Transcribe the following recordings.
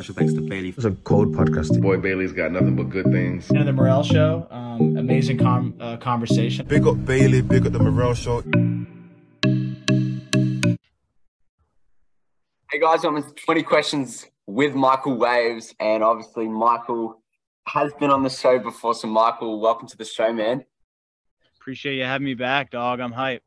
special thanks to Bailey. It's a cold podcast. Boy Bailey's got nothing but good things. And the Morel Show, um, amazing com- uh, conversation. Big up Bailey, big up the Morel Show. Hey guys, I'm 20 questions with Michael Waves, and obviously Michael has been on the show before. So Michael, welcome to the show, man. Appreciate you having me back, dog. I'm hype.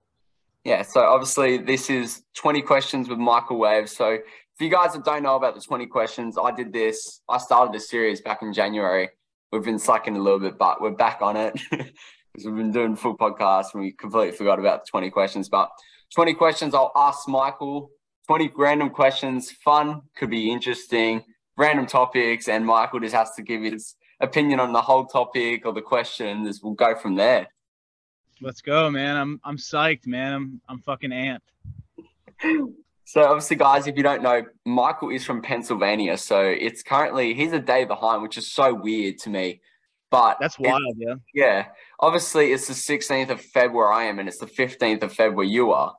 Yeah, so obviously this is 20 questions with Michael Waves. So for you guys that don't know about the 20 questions, I did this. I started this series back in January. We've been slacking a little bit, but we're back on it because we've been doing full podcasts and we completely forgot about the 20 questions. But 20 questions, I'll ask Michael 20 random questions. Fun, could be interesting, random topics, and Michael just has to give his opinion on the whole topic or the questions. We'll go from there. Let's go, man. I'm I'm psyched, man. I'm I'm fucking amped. So obviously, guys, if you don't know, Michael is from Pennsylvania. So it's currently he's a day behind, which is so weird to me. But That's wild, yeah. Yeah. Obviously, it's the 16th of Feb where I am, and it's the 15th of Feb where you are.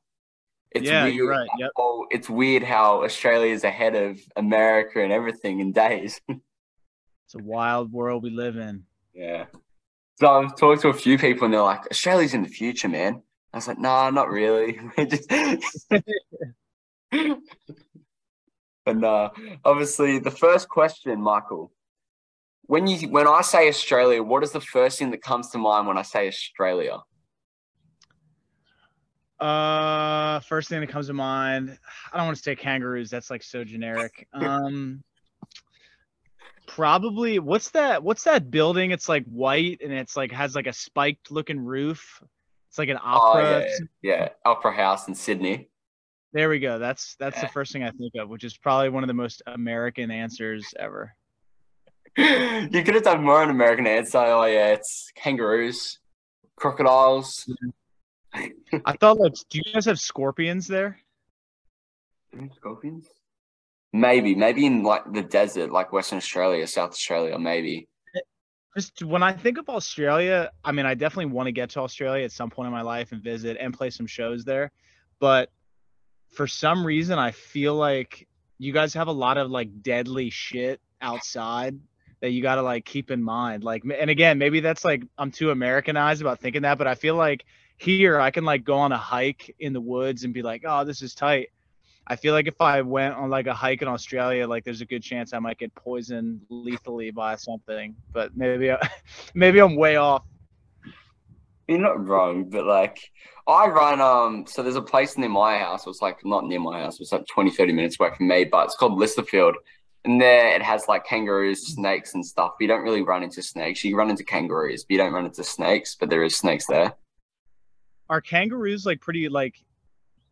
It's Yeah, weird you're right, yep. how- it's weird how Australia is ahead of America and everything in days. It's a wild world we live in. yeah. So I've talked to a few people, and they're like, Australia's in the future, man. I was like, nah, not really. But no, obviously, the first question, Michael, when you when I say Australia, what is the first thing that comes to mind when I say Australia? Uh first thing that comes to mind, I don't want to say kangaroos, that's like so generic. Um probably what's that what's that building? It's like white and it's like has like a spiked looking roof. It's like an Oh opera. yeah, yeah, Opera House in Sydney. There we go. That's that's the first thing I think of, which is probably one of the most American answers ever. you could have done more on American answer. Oh yeah, it's kangaroos, crocodiles. I thought like do you guys have scorpions there? Scorpions? Maybe, maybe in like the desert, like Western Australia, South Australia, maybe. Just when I think of Australia, I mean, I definitely want to get to Australia at some point in my life and visit and play some shows there. But for some reason, I feel like you guys have a lot of like deadly shit outside that you got to like keep in mind. Like, and again, maybe that's like I'm too Americanized about thinking that, but I feel like here I can like go on a hike in the woods and be like, oh, this is tight. I feel like if I went on like a hike in Australia, like there's a good chance I might get poisoned lethally by something. But maybe, I, maybe I'm way off. You're not wrong, but like I run um so there's a place near my house, it's like not near my house, it's like 20, 30 minutes away from me, but it's called Lysterfield. And there it has like kangaroos, snakes and stuff. But you don't really run into snakes. You run into kangaroos, but you don't run into snakes, but there is snakes there. Are kangaroos like pretty like,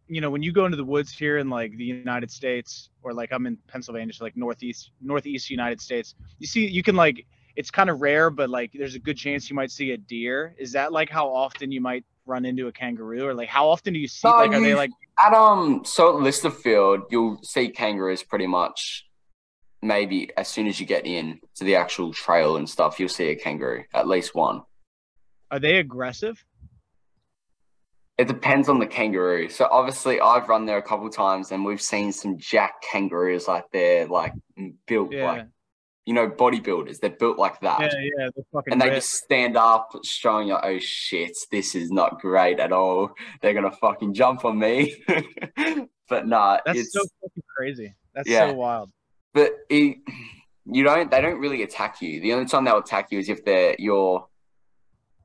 you know, when you go into the woods here in like the United States or like I'm in Pennsylvania, so like northeast northeast United States, you see you can like it's kind of rare, but like there's a good chance you might see a deer. Is that like how often you might run into a kangaroo, or like how often do you see? No, like, are they like At um so at Lysterfield, you'll see kangaroos pretty much maybe as soon as you get in to the actual trail and stuff, you'll see a kangaroo, at least one. are they aggressive? It depends on the kangaroo. So obviously, I've run there a couple times, and we've seen some jack kangaroos like they're like built Yeah. like you know bodybuilders. They're built like that, Yeah, yeah, fucking and they just stand up, strong. You're, oh shit, this is not great at all. They're gonna fucking jump on me. but nah, That's it's so fucking crazy. That's Yeah. so wild. but it, you don't. They don't really attack you. The only time they'll attack you is if they're you're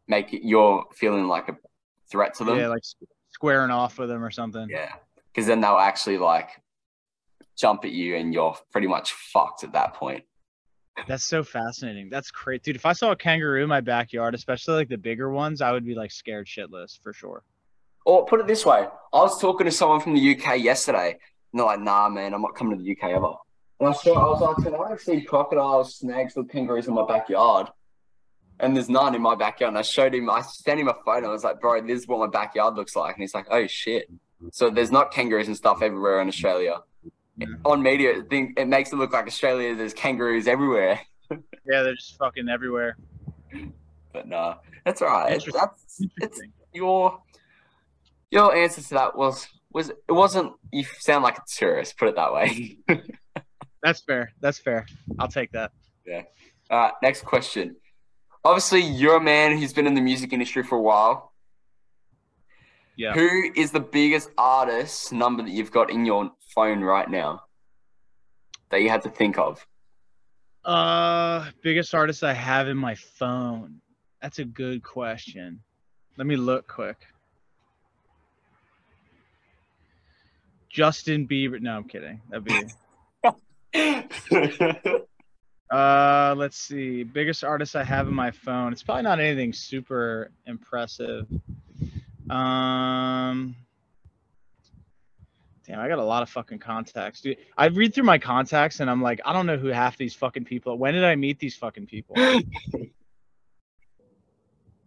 make you're feeling like a threat to them. Yeah, like squaring off with them or something. Yeah, because then they'll actually like jump at you, and you're pretty much fucked at that point. That's so fascinating. That's great, dude. If I saw a kangaroo in my backyard, especially like the bigger ones, I would be like scared shitless for sure. Or put it this way: I was talking to someone from the UK yesterday, and they're like, "Nah, man, I'm not coming to the UK ever." And I saw, I was like, "Can I see crocodiles, snakes, or kangaroos in my backyard?" And there's none in my backyard. And I showed him, I sent him a photo. I was like, "Bro, this is what my backyard looks like." And he's like, "Oh shit!" So there's not kangaroos and stuff everywhere in Australia. On media, it, think, it makes it look like Australia. There's kangaroos everywhere. Yeah, they're just fucking everywhere. But no, that's all right. Interesting. That's Interesting. your your answer to that was was it wasn't you sound like a tourist, put it that way. That's fair. That's fair. I'll take that. Yeah. All right, next question. Obviously, you're a man who's been in the music industry for a while. Yeah. Who is the biggest artist number that you've got in your phone right now that you had to think of? Uh, biggest artist I have in my phone. That's a good question. Let me look quick. Justin Bieber. No, I'm kidding. That'd be. Uh, let's see. Biggest artist I have in my phone. It's probably not anything super impressive. Um, damn, I got a lot of fucking contacts, dude. I read through my contacts and I'm like, I don't know who half these fucking people. When did I meet these fucking people?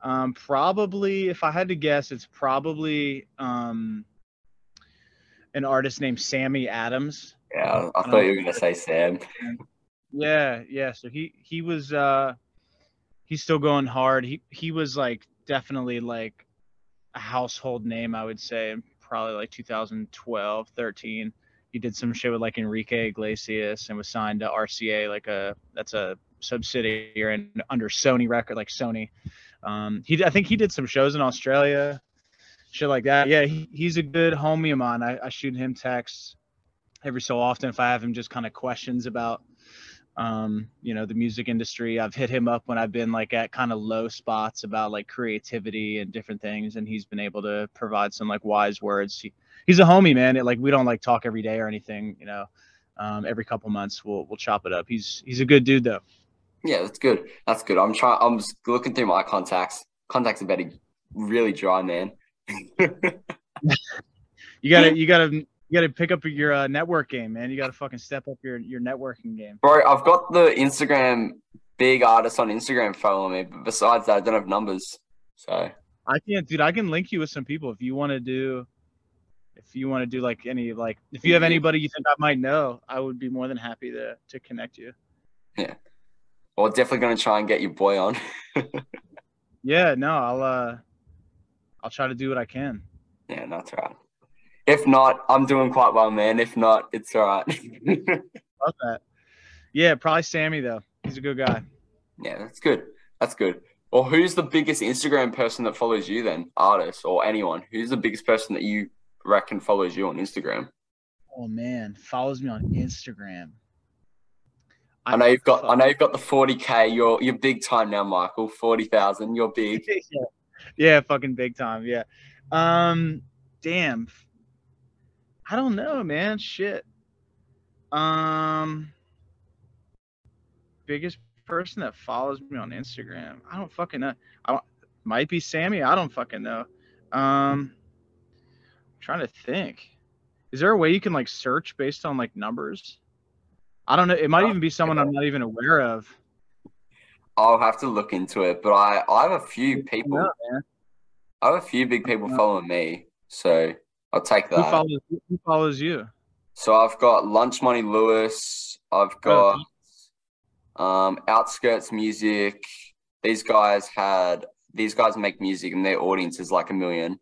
um, probably, if I had to guess, it's probably um an artist named Sammy Adams. yeah, I thought you were gonna say Sam. Yeah, yeah. So he he was uh he's still going hard. He he was like definitely like a household name, I would say, probably like 2012, 13. He did some shit with like Enrique Iglesias and was signed to RCA, like a that's a subsidiary and under Sony record, like Sony. Um, he I think he did some shows in Australia, shit like that. Yeah, he, he's a good homie of mine. I, I shoot him texts every so often if I have him just kind of questions about um, you know, the music industry. I've hit him up when I've been like at kind of low spots about like creativity and different things, and he's been able to provide some like wise words. He, he's a homie, man. It, like we don't like talk every day or anything, you know. Um, every couple months we'll we'll chop it up. He's he's a good dude though. Yeah, that's good. That's good. I'm trying. I'm just looking through my contacts. Contacts are better, really dry, man. You gotta you gotta you gotta pick up your uh, network game, man. You gotta fucking step up your your networking game. Bro, I've got the Instagram big artists on Instagram following me, but besides that, I don't have numbers. So I can't, dude. I can link you with some people if you want to do. If you want to do like any like, if you have anybody you think I might know, I would be more than happy to to connect you. Yeah, well, definitely gonna try and get your boy on. Yeah, no, I'll uh, I'll try to do what I can. yeah, that's right. If not, I'm doing quite well, man. If not, it's all right. Love that. Yeah, probably Sammy though. He's a good guy. yeah, that's good. That's good. Well, who's the biggest Instagram person that follows you then? Artist or anyone? Who's the biggest person that you reckon follows you on Instagram? Oh man, follows me on Instagram. I know you've got I know you've got the 40k. You're you're big time now, Michael. 40,000. You're big. yeah. yeah, fucking big time. Yeah. Um, damn. I don't know, man. Shit. Um, biggest person that follows me on Instagram. I don't fucking know. I don't. Might be Sammy. I don't fucking know. Um, trying to think. Is there a way you can like search based on like numbers? I don't know. It might Uh, even be someone I'm not even aware of. I'll have to look into it, but I I have a few people. I have a few big people following me, so I'll take Who that. follows? Who follows you? So I've got Lunch Money Lewis. I've Oh, got um, Outskirts Music. These guys had these guys make music and their audience is like a million.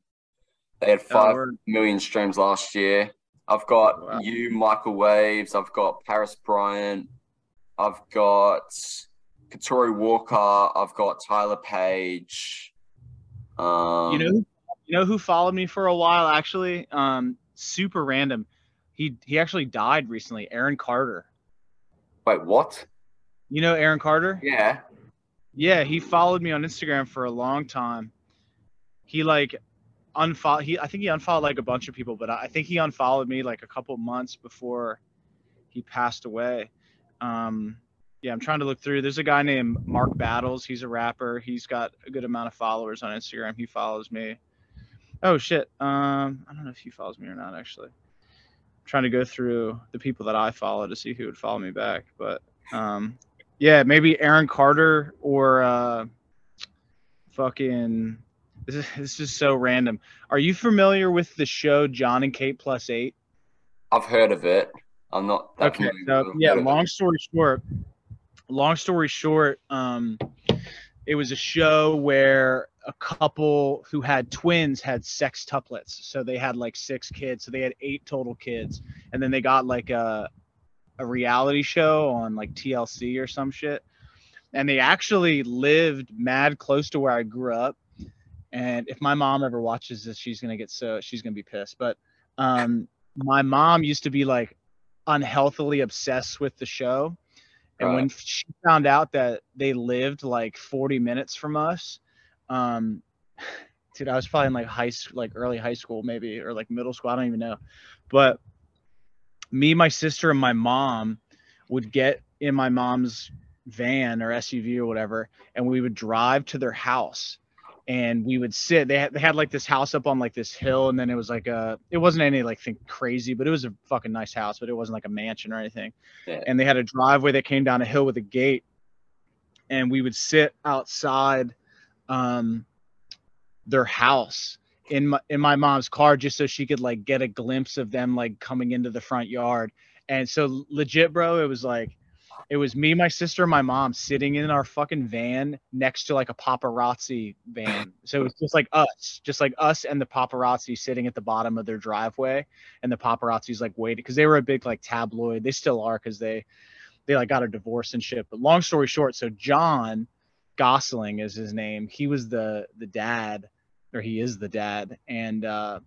They had Oh, five million streams last year. I've got Wow. you, Michael Waves. I've got Paris Bryant. I've got Katori Walker. I've got Tyler Page. Um, you know, who- you know who followed me for a while actually? Um, super random. He he actually died recently. Aaron Carter. Wait, what? You know Aaron Carter? Yeah. Yeah, he followed me on Instagram for a long time. He like unfollowed. he I think he unfollowed like a bunch of people, but I I think he unfollowed me like a couple months before he passed away. Um yeah, I'm trying to look through. There's a guy named Mark Battles. He's a rapper. He's got a good amount of followers on Instagram. He follows me. Oh shit. Um I don't know if he follows me or not actually. I'm trying to go through the people that I follow to see who would follow me back, but um yeah, maybe Aaron Carter or uh, fucking. This is, this is so random. Are you familiar with the show Jon and Kate Plus Eight? I've heard of it. I'm not Okay, so yeah. Heard of it. Long story short, long story short, um, it was a show where a couple who had twins had sextuplets. So they had like six kids. So they had eight total kids, and then they got like a a reality show on like TLC or some shit. And they actually lived mad close to where I grew up. And if my mom ever watches this, she's gonna get so she's gonna be pissed. But um, my mom used to be like unhealthily obsessed with the show. And when she found out that they lived like 40 minutes from us, um, dude, I was probably in like high school, like early high school, maybe, or like middle school. I don't even know. But me, my sister, and my mom would get in my mom's van or SUV or whatever, and we would drive to their house and we would sit they had, they had like this house up on like this hill and then it was like a it wasn't any like thing crazy but it was a fucking nice house but it wasn't like a mansion or anything Yeah. and they had a driveway that came down a hill with a gate and we would sit outside um their house in my in my mom's car just so she could like get a glimpse of them like coming into the front yard and so legit bro it was like it was me, my sister, and my mom sitting in our fucking van next to like a paparazzi van. So it was just like us, just like us and the paparazzi sitting at the bottom of their driveway, and the paparazzi's like waiting because they were a big like tabloid. They still are because they they like got a divorce and shit. But long story short, so Jon Gosselin is his name. He was the the dad, or he is the dad, and uh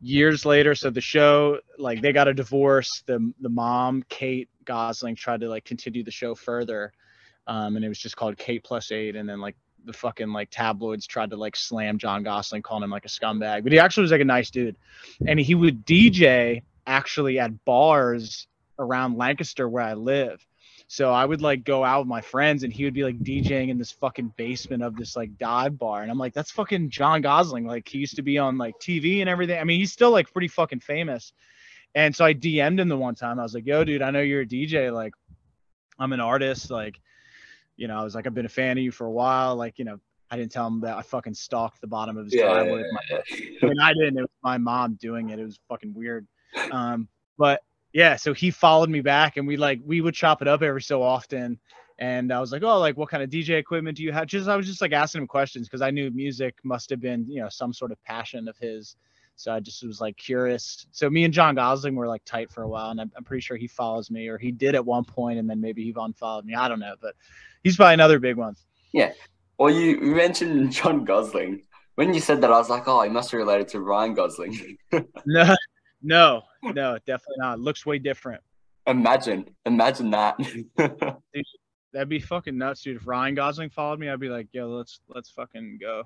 years later so the show like they got a divorce. The the mom kate gosselin tried to like continue the show further um and it was just called kate plus eight. And then like the fucking like tabloids tried to like slam jon gosselin calling him like a scumbag. But he actually was like a nice dude. And he would dj actually at bars around lancaster where i live so I would like go out with my friends and he would be like DJing in this fucking basement of this like dive bar. And I'm like, that's fucking Jon Gosselin. Like he used to be on like TV and everything. I mean, he's still like pretty fucking famous. And so I DM'd him the one time. I was like, yo, dude, I know you're a DJ. Like, I'm an artist. Like, you know, I was like, I've been a fan of you for a while. Like, you know, I didn't tell him that I fucking stalked the bottom of his Yeah, driveway. with my- and I didn't. It was my mom doing it. It was fucking weird. Um, but yeah, so he followed me back, and we like we would chop it up every so often. And I was like, oh, like what kind of DJ equipment do you have? Just I was just like asking him questions because I knew music must have been you know some sort of passion of his. So I just was like curious. So me and Jon Gosselin were like tight for a while, and I'm, I'm pretty sure he follows me, or he did at one point, and then maybe he unfollowed me. I don't know, but he's probably another big one. Yeah. Well, you, mentioned Jon Gosselin. When you said that, I was like, oh, he must be related to Ryan Gosling. No, no, no, definitely not. Looks way different. imagine, imagine that. That'd be fucking nuts, dude. If Ryan Gosling followed me, I'd be like, yo, let's let's fucking go.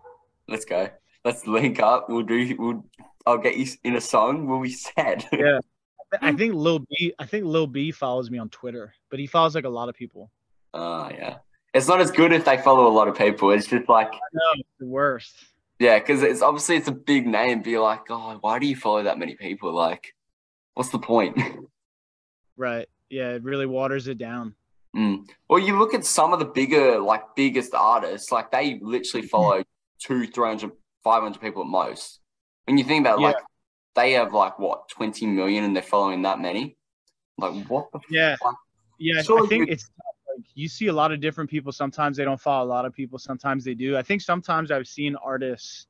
Let's go. Let's link up. We'll do. We'll. I'll get you in a song. We'll be sad. Yeah. I think Lil B. I think Lil B follows me on Twitter, but he follows like a lot of people. Ah, yeah. It's not as good if they follow a lot of people. It's just like, No, it's the worst. Yeah, because it's obviously it's a big name. Be like, oh, why do you follow that many people? Like, what's the point? Right. Yeah, it really waters it down. Mm. Well, you look at some of the bigger, like biggest artists, like they literally follow two, 300, 500 people at most. When you think about Yeah. like, they have like what, 20 million and they're following that many? Like, what the Yeah. fuck? Yeah, I- I think you- it's you see a lot of different people. Sometimes they don't follow a lot of people. Sometimes they do. I think sometimes I've seen artists,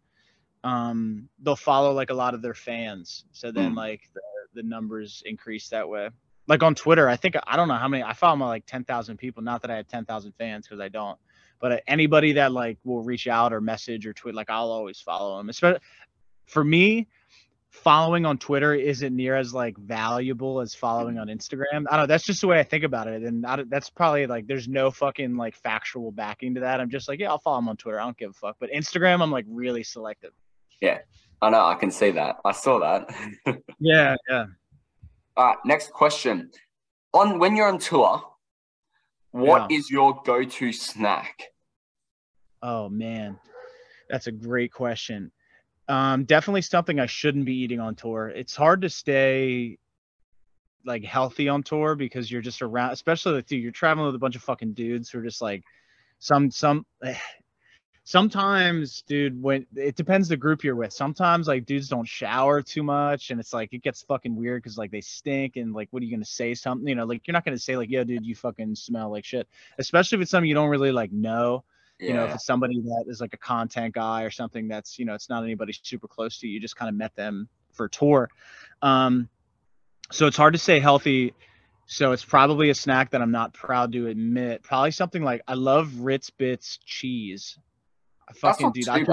um, they'll follow like a lot of their fans. So then Mm. like the, the numbers increase that way. Like on Twitter, I think I don't know how many. I follow like ten thousand people. Not that I have ten thousand fans because I don't. But uh, anybody that like will reach out or message or tweet, like I'll always follow them. Especially for me, following on Twitter isn't near as like valuable as following on Instagram. I don't know. That's just the way I think about it, and I, that's probably like there's no fucking like factual backing to that. I'm just like, yeah, I'll follow him on Twitter. I don't give a fuck. But Instagram, I'm like really selective. Yeah. I know, I can see that. I saw that. Yeah, yeah. All right, next question. On when you're on tour, what is your go-to snack? Oh man, that's a great question. Um, definitely something I shouldn't be eating on tour. It's hard to stay like healthy on tour because you're just around, especially with you. You're traveling with a bunch of fucking dudes who are just like some some. Sometimes, dude, when it depends the group you're with. Sometimes like dudes don't shower too much, and it's like it gets fucking weird because like they stink, and like what are you gonna say? Something, you know, like you're not gonna say like, "Yo, dude, you fucking smell like shit." Especially if it's something you don't really like know you know if it's somebody that is like a content guy or something that's you know it's not anybody super close to you you just kind of met them for tour um so it's hard to stay healthy So it's probably a snack that I'm not proud to admit. Probably something like I love Ritz Bits cheese. I fucking dude. I.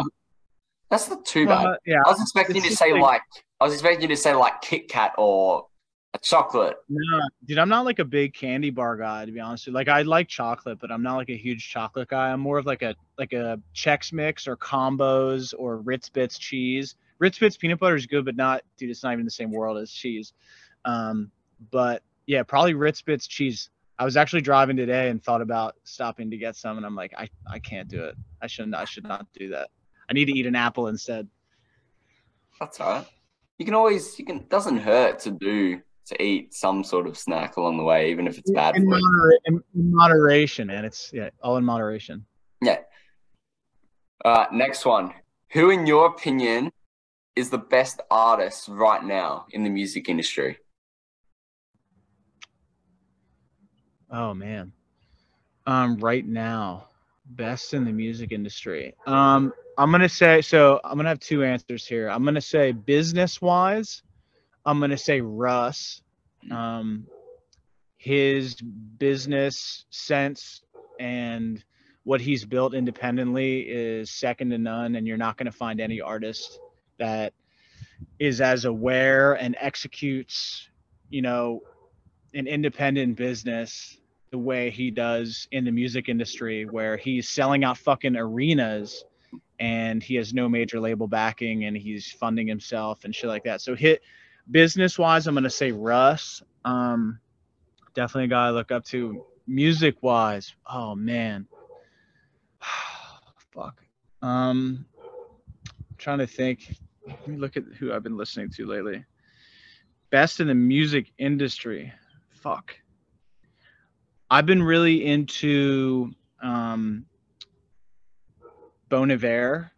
That's not too bad. uh, yeah. I was expecting you to say like- like I was expecting you to say like Kit Kat or a chocolate. No, dude, I'm not like a big candy bar guy to be honest. With you. Like I like chocolate, but I'm not like a huge chocolate guy. I'm more of like a like a Chex Mix or combos or Ritz Bits cheese. Ritz Bits peanut butter is good, but not dude. It's not even the same world as cheese. Um, but yeah, probably Ritz Bits cheese. I was actually driving today and thought about stopping to get some, and I'm like, I I can't do it. I shouldn't. I should not do that. I need to eat an apple instead. That's all right. You can always you can doesn't hurt to do to eat some sort of snack along the way, even if it's bad in, in, in moderation, man. It's yeah, all in moderation. Yeah. Uh, next one. Who, in your opinion, is the best artist right now in the music industry? Oh man. Um, right now, best in the music industry. Um, I'm gonna say so. I'm gonna have two answers here. I'm gonna say business wise, I'm gonna say Russ. Um, his business sense and what he's built independently is second to none, and you're not gonna find any artist that is as aware and executes, you know, an independent business the way he does in the music industry where he's selling out fucking arenas and he has no major label backing and he's funding himself and shit like that. So hit business wise, I'm gonna say Russ. Um definitely a guy I look up to. Music wise, oh man. Fuck. Um trying to think. Let me look at who I've been listening to lately. Best in the music industry. Fuck. I've been really into um, Bon Iver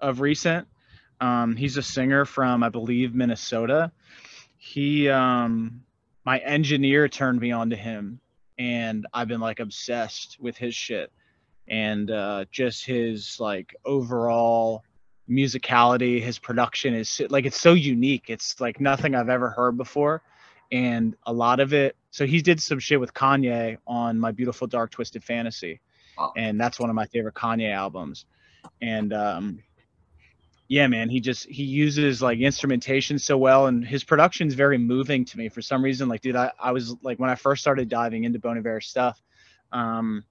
of recent. Um, he's a singer from, I believe, Minnesota. He, um, my engineer turned me on to him, and I've been like obsessed with his shit and uh, just his like overall musicality. His production is like it's so unique. It's like nothing I've ever heard before and a lot of it so he did some shit with kanye on my beautiful dark twisted fantasy and that's one of my favorite kanye albums and um yeah man he just he uses like instrumentation so well and his production's very moving to me for some reason like dude i, I was like when i first started diving into bon iver stuff um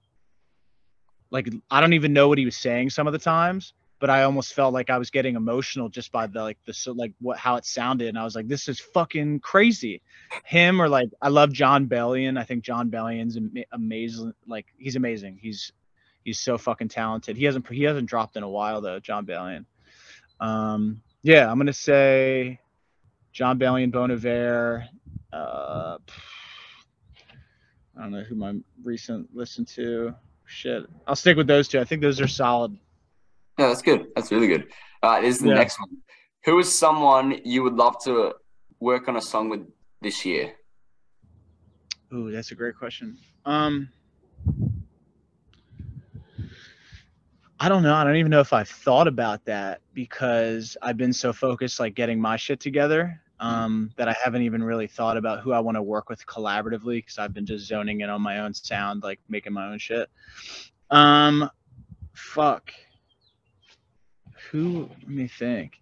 like i don't even know what he was saying some of the times but I almost felt like I was getting emotional just by the like the so like what how it sounded, and I was like, this is fucking crazy. Him or like I love Jon Bellion. I think Jon Bellion's am- amazing. Like he's amazing. He's he's so fucking talented. He hasn't he hasn't dropped in a while though. Jon Bellion. Um, yeah, I'm gonna say Jon Bellion, and Iver. Uh, I don't know who my recent listen to. Shit, I'll stick with those two. I think those are solid. Yeah, that's good. That's really good. Uh, this is the Yeah. next one. Who is someone you would love to work on a song with this year? Ooh, that's a great question. Um, I don't know. I don't even know if I've thought about that because I've been so focused, like getting my shit together, um, that I haven't even really thought about who I want to work with collaboratively because I've been just zoning in on my own sound, like making my own shit. Um, fuck. Who? Let me think.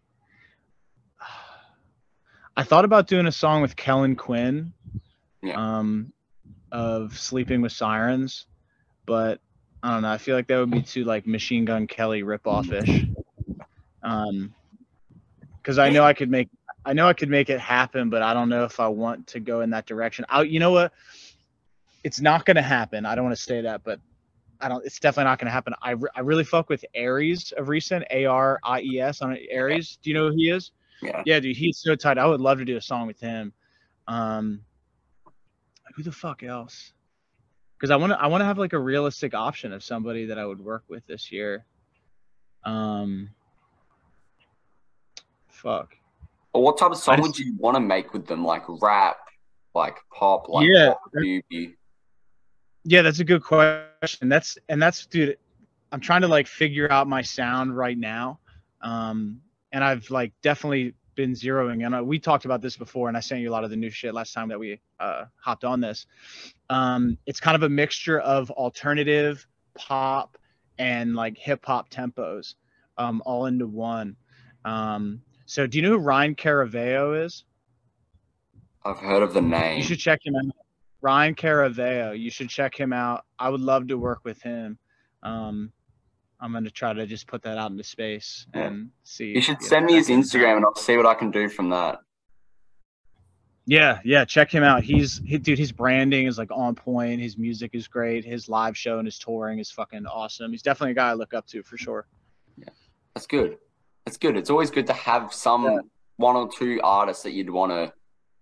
I thought about doing a song with Kellin Quinn. Yeah. Um, of Sleeping with Sirens, but I don't know. I feel like that would be too like Machine Gun Kelly ripoff ish. Um, because I know I could make, I know I could make it happen, but I don't know if I want to go in that direction. I, you know what? It's not gonna happen. I don't want to say that, but I don't. It's definitely not gonna happen. I, re- I really fuck with Aries of recent. A R I E S on Aries. Do you know who he is? Yeah. Yeah, dude, he's so tight. I would love to do a song with him. Um, who the fuck else? Because I want to, I want to have like a realistic option of somebody that I would work with this year. Um, fuck. Or what type of song I would you want to make with them? Like rap, like pop, like Yeah. pop. Yeah, that's a good question. That's and that's dude. I'm trying to like figure out my sound right now, um, and I've like definitely been zeroing and we talked about this before and i sent you a lot of the new shit last time that we uh, hopped on this. Um, it's kind of a mixture of alternative pop and like hip hop tempos um, all into one. Um, so do you know who ryan caraveo is? I've heard of the name. you should check him out. Ryan caraveo you should check him out. I would love to work with him. Um, i'm going to try to just put that out into space Yeah. and see You should send me his Instagram and I'll see what I can do from that. Yeah, yeah, check him out. He's he, dude. His branding is like on point. His music is great. His live show and his touring is fucking awesome. He's definitely a guy I look up to for sure. Yeah, that's good. That's good. It's always good to have some Yeah. one or two artists that you'd want to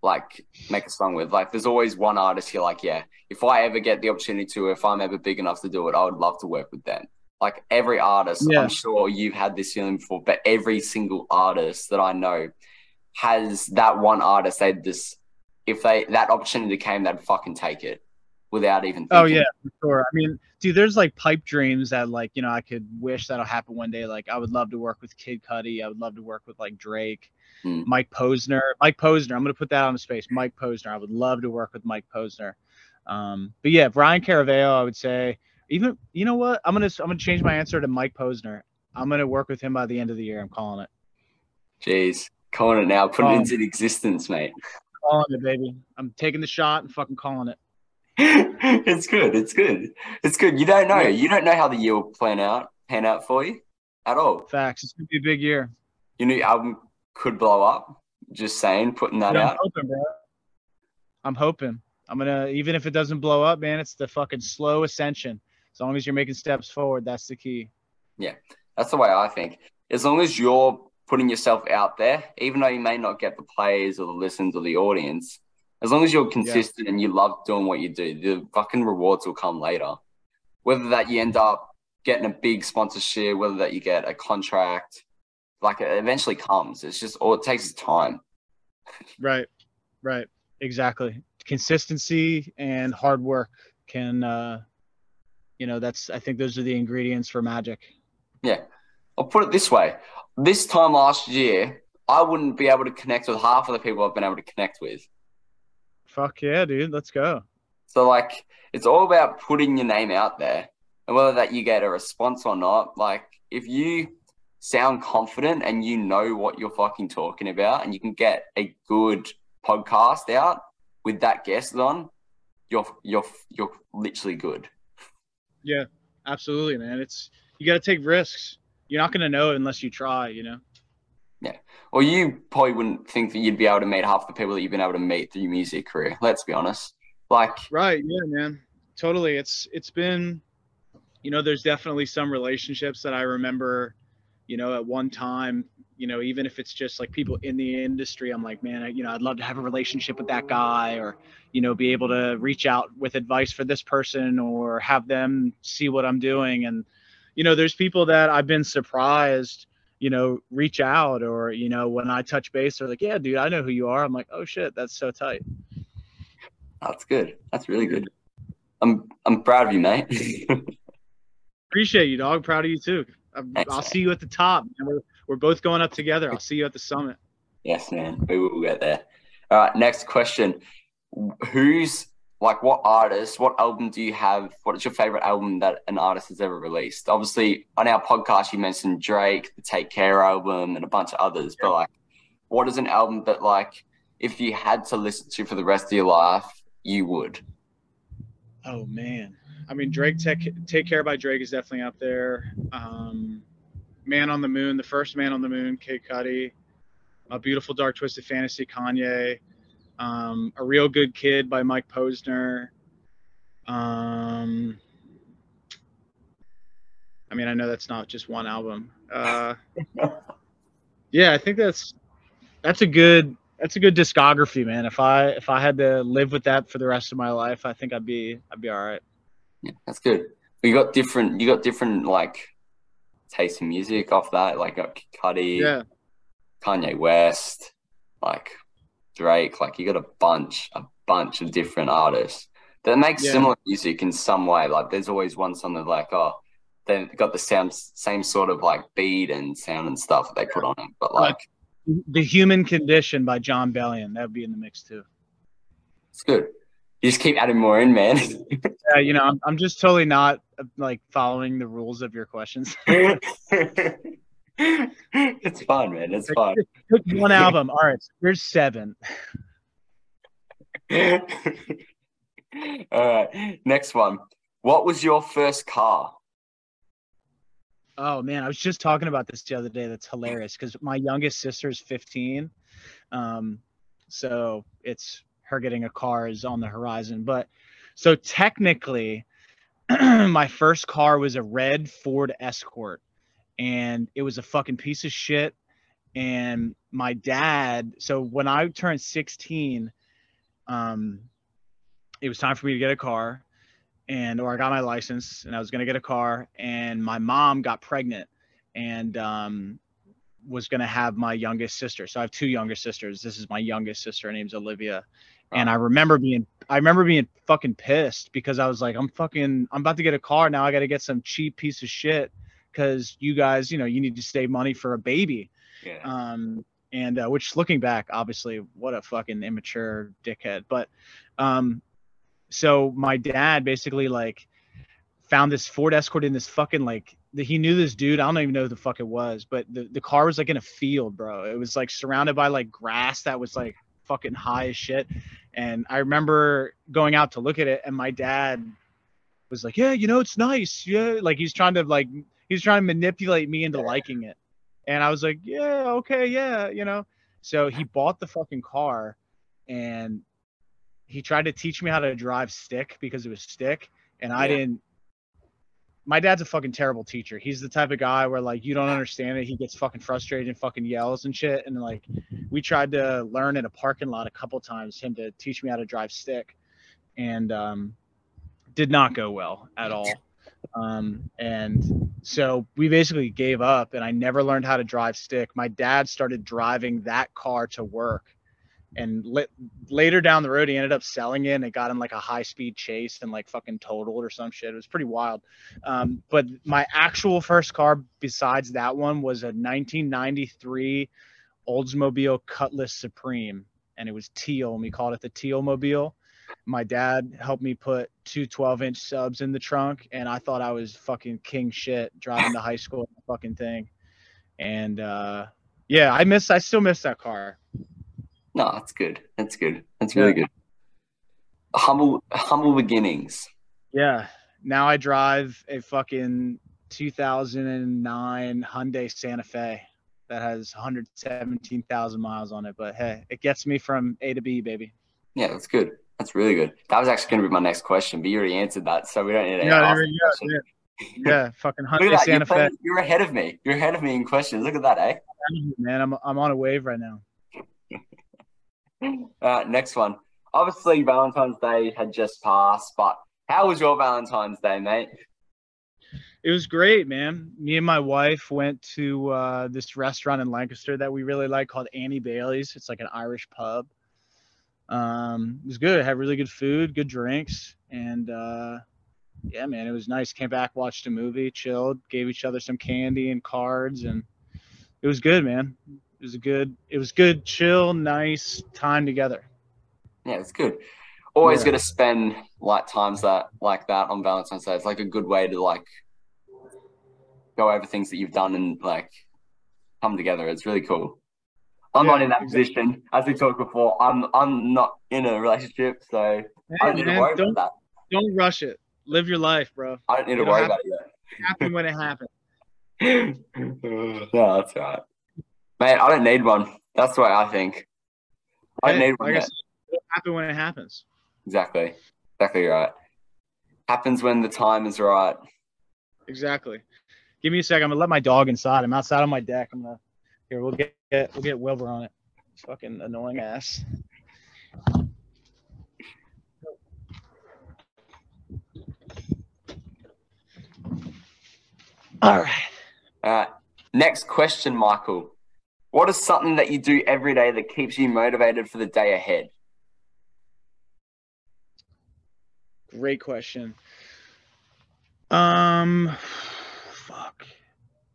like make a song with. Like, there's always one artist you're like, yeah, if I ever get the opportunity to, if I'm ever big enough to do it, I would love to work with them. Like every artist, Yeah. I'm sure you've had this feeling before, but every single artist that I know has that one artist. They just, if they that opportunity came, they'd fucking take it without even. Thinking. Oh yeah, for sure. I mean, dude, there's like pipe dreams that like you know I could wish that'll happen one day. Like I would love to work with Kid Cudi. I would love to work with like Drake, Hmm. Mike Posner. Mike Posner. I'm gonna put that on the space. Mike Posner. I would love to work with Mike Posner. Um, but yeah, Brian Caraveo. I would say even you know what? I'm gonna I'm gonna change my answer to Mike Posner. I'm gonna work with him by the end of the year. I'm calling it. Jeez, calling it now, put it Oh. into existence, mate. Calling it, baby. I'm taking the shot and fucking calling it. it's good. It's good. It's good. You don't know. You don't know how the year will plan out, pan out for you at all. Facts. It's gonna be a big year. Your new album could blow up. Just saying, putting that Yeah, I'm out. hoping, bro. I'm hoping. I'm gonna even if it doesn't blow up, man, it's the fucking slow ascension. As long as you're making steps forward, that's the key. Yeah, that's the way I think. As long as you're putting yourself out there, even though you may not get the plays or the listens or the audience, as long as you're consistent and you love doing what you do, the fucking rewards will come later. Whether that you end up getting a big sponsorship, whether that you get a contract, like it eventually comes. It's just all it takes is time. Right. Right. Exactly. Consistency and hard work can uh you know, that's I think those are the ingredients for magic. Yeah. I'll put it this way. This time last year, I wouldn't be able to connect with half of the people I've been able to connect with. Fuck yeah, dude. Let's go. So like it's all about putting your name out there. And whether that you get a response or not, like if you sound confident and you know what you're fucking talking about and you can get a good podcast out with that guest on, you're you're you're literally good. Yeah, absolutely, man. It's you gotta take risks. You're not gonna know unless you try, you know. Yeah. Or you probably wouldn't think that you'd be able to meet half the people that you've been able to meet through your music career. Let's be honest. Like Right. Yeah, man. Totally. It's it's been, you know, there's definitely some relationships that I remember, you know, at one time, you know, even if it's just like people in the industry, I'm like, man, I, you know, I'd love to have a relationship with that guy, or you know, be able to reach out with advice for this person, or have them see what I'm doing. And you know, there's people that I've been surprised. You know, reach out or you know, when I touch base, they're like, "Yeah, dude, I know who you are." I'm like, "Oh shit, that's so tight." that's good. That's really good. I'm I'm proud of you, mate. Appreciate you, dog. Proud of you too. I'm- Thanks, I'll man. see you at the top. man. We're, we're both going up together. I'll see you at the summit. Yes, man. We will get there. All right. Next question. Who's like what artist, what album do you have? What is your favorite album that an artist has ever released? Obviously, on our podcast, you mentioned Drake, the Take Care album, and a bunch of others. But like, what is an album that like, if you had to listen to for the rest of your life, you would? Oh man. I mean, Drake Take Take Care by Drake is definitely up there. Um, Man on the Moon, the first Man on the Moon, Kid Cudi. A Beautiful Dark Twisted Fantasy, Kanye. Um, a Real Good Kid by Mike Posner. Um, I mean, I know that's not just one album. Uh, yeah, I think that's that's a good that's a good discography, man. If I if I had to live with that for the rest of my life, I think I'd be I'd be all right. Yeah, that's good. You got different. You got different like taste in music off that. Like uh, got Cudi, Yeah, Kanye West, like Drake. Like you got a bunch, a bunch of different artists that make Yeah. similar music in some way. Like there's always one song like oh they've got the same same sort of like beat and sound and stuff that they put on it. But Right. like The Human Condition by Jon Bellion. That would be in the mix too. It's good. You just keep adding more in, man. Yeah, you know, I'm, I'm just totally not like following the rules of your questions. it's fun, man. It's fun. Took one album. All right, so here's seven. All right. Next one. What was your first car? Oh man, I was just talking about this the other day. That's hilarious because my youngest sister is 15, um, so it's her getting a car is on the horizon. But so technically, my first car was a red Ford Escort, and it was a fucking piece of shit. And my dad, so when I turned 16, um, it was time for me to get a car and or I got my license and I was gonna get a car and my mom got pregnant and um, was gonna have my youngest sister. So I have two younger sisters. This is my youngest sister. Her name's Olivia. And I remember being I remember being fucking pissed because I was like, I'm fucking I'm about to get a car now. I gotta get some cheap piece of shit because you guys, you know, you need to save money for a baby. Yeah. Um, and uh, which looking back, obviously, what a fucking immature dickhead. But um, so my dad basically like found this Ford Escort in this fucking like the, he knew this dude. I don't even know who the fuck it was, but the, the car was like in a field, bro. It was like surrounded by like grass that was like fucking high as shit. And I remember going out to look at it, and my dad was like, "Yeah, you know, it's nice. Yeah, like he's trying to like he's trying to manipulate me into liking it." And I was like, "Yeah, okay, yeah, you know." So he bought the fucking car, and he tried to teach me how to drive stick because it was stick, and I Yeah. didn't. My dad's a fucking terrible teacher. He's the type of guy where like you don't understand it, he gets fucking frustrated and fucking yells and shit. And like we tried to learn in a parking lot a couple times him to teach me how to drive stick, and um, did not go well at all. Um, and so we basically gave up, and I never learned how to drive stick. My dad started driving that car to work, and li- later down the road, he ended up selling it. and It got in like a high speed chase and like fucking totaled or some shit. It was pretty wild. Um, but my actual first car, besides that one, was a 1993 Oldsmobile Cutlass Supreme, and it was teal, and we called it the Teal Mobile. My dad helped me put two 12 inch subs in the trunk, and I thought I was fucking king shit driving to high school fucking thing. And uh, yeah, I miss, I still miss that car. No, that's good. That's good. That's really good. Humble, humble beginnings. Yeah. Now I drive a fucking 2009 Hyundai Santa Fe that has 117,000 miles on it. But hey, it gets me from A to B, baby. Yeah, that's good. That's really good. That was actually going to be my next question, but you already answered that, so we don't need to Yeah, ask there we go. Yeah, yeah fucking Hyundai that. You're, Santa Fe. you're ahead of me. You're ahead of me in questions. Look at that, eh? Man, I'm, I'm on a wave right now. Uh, next one. Obviously, Valentine's Day had just passed, but how was your Valentine's Day, mate? It was great, man. Me and my wife went to uh, this restaurant in Lancaster that we really like called Annie Bailey's. It's like an Irish pub. Um, it was good. It had really good food, good drinks, and uh, yeah, man, it was nice. Came back, watched a movie, chilled, gave each other some candy and cards, and it was good, man. It was a good. It was good, chill, nice time together. Yeah, it's good. Always Yeah. going to spend like times that like that on Valentine's Day. It's like a good way to like go over things that you've done and like come together. It's really cool. I'm not in that exactly. position, as we talked before. I'm I'm not in a relationship, so I don't need man, to worry about don't rush it. Live your life, bro. I don't need to you don't worry about it Happen when it happens. yet. no, that's right. Mate, I don't need one. That's the way I think. I don't Hey, need one like I yet. it'll happen when it happens. Exactly. Exactly right. Happens when the time is right. Exactly. Give me a second. I'm gonna let my dog inside. I'm outside on my deck. I'm gonna here. We'll get, get we'll get Wilbur on it. Fucking annoying ass. All right. All right. Next question, Michael. What is something that you do every day that keeps you motivated for the day ahead? Great question. Um, fuck.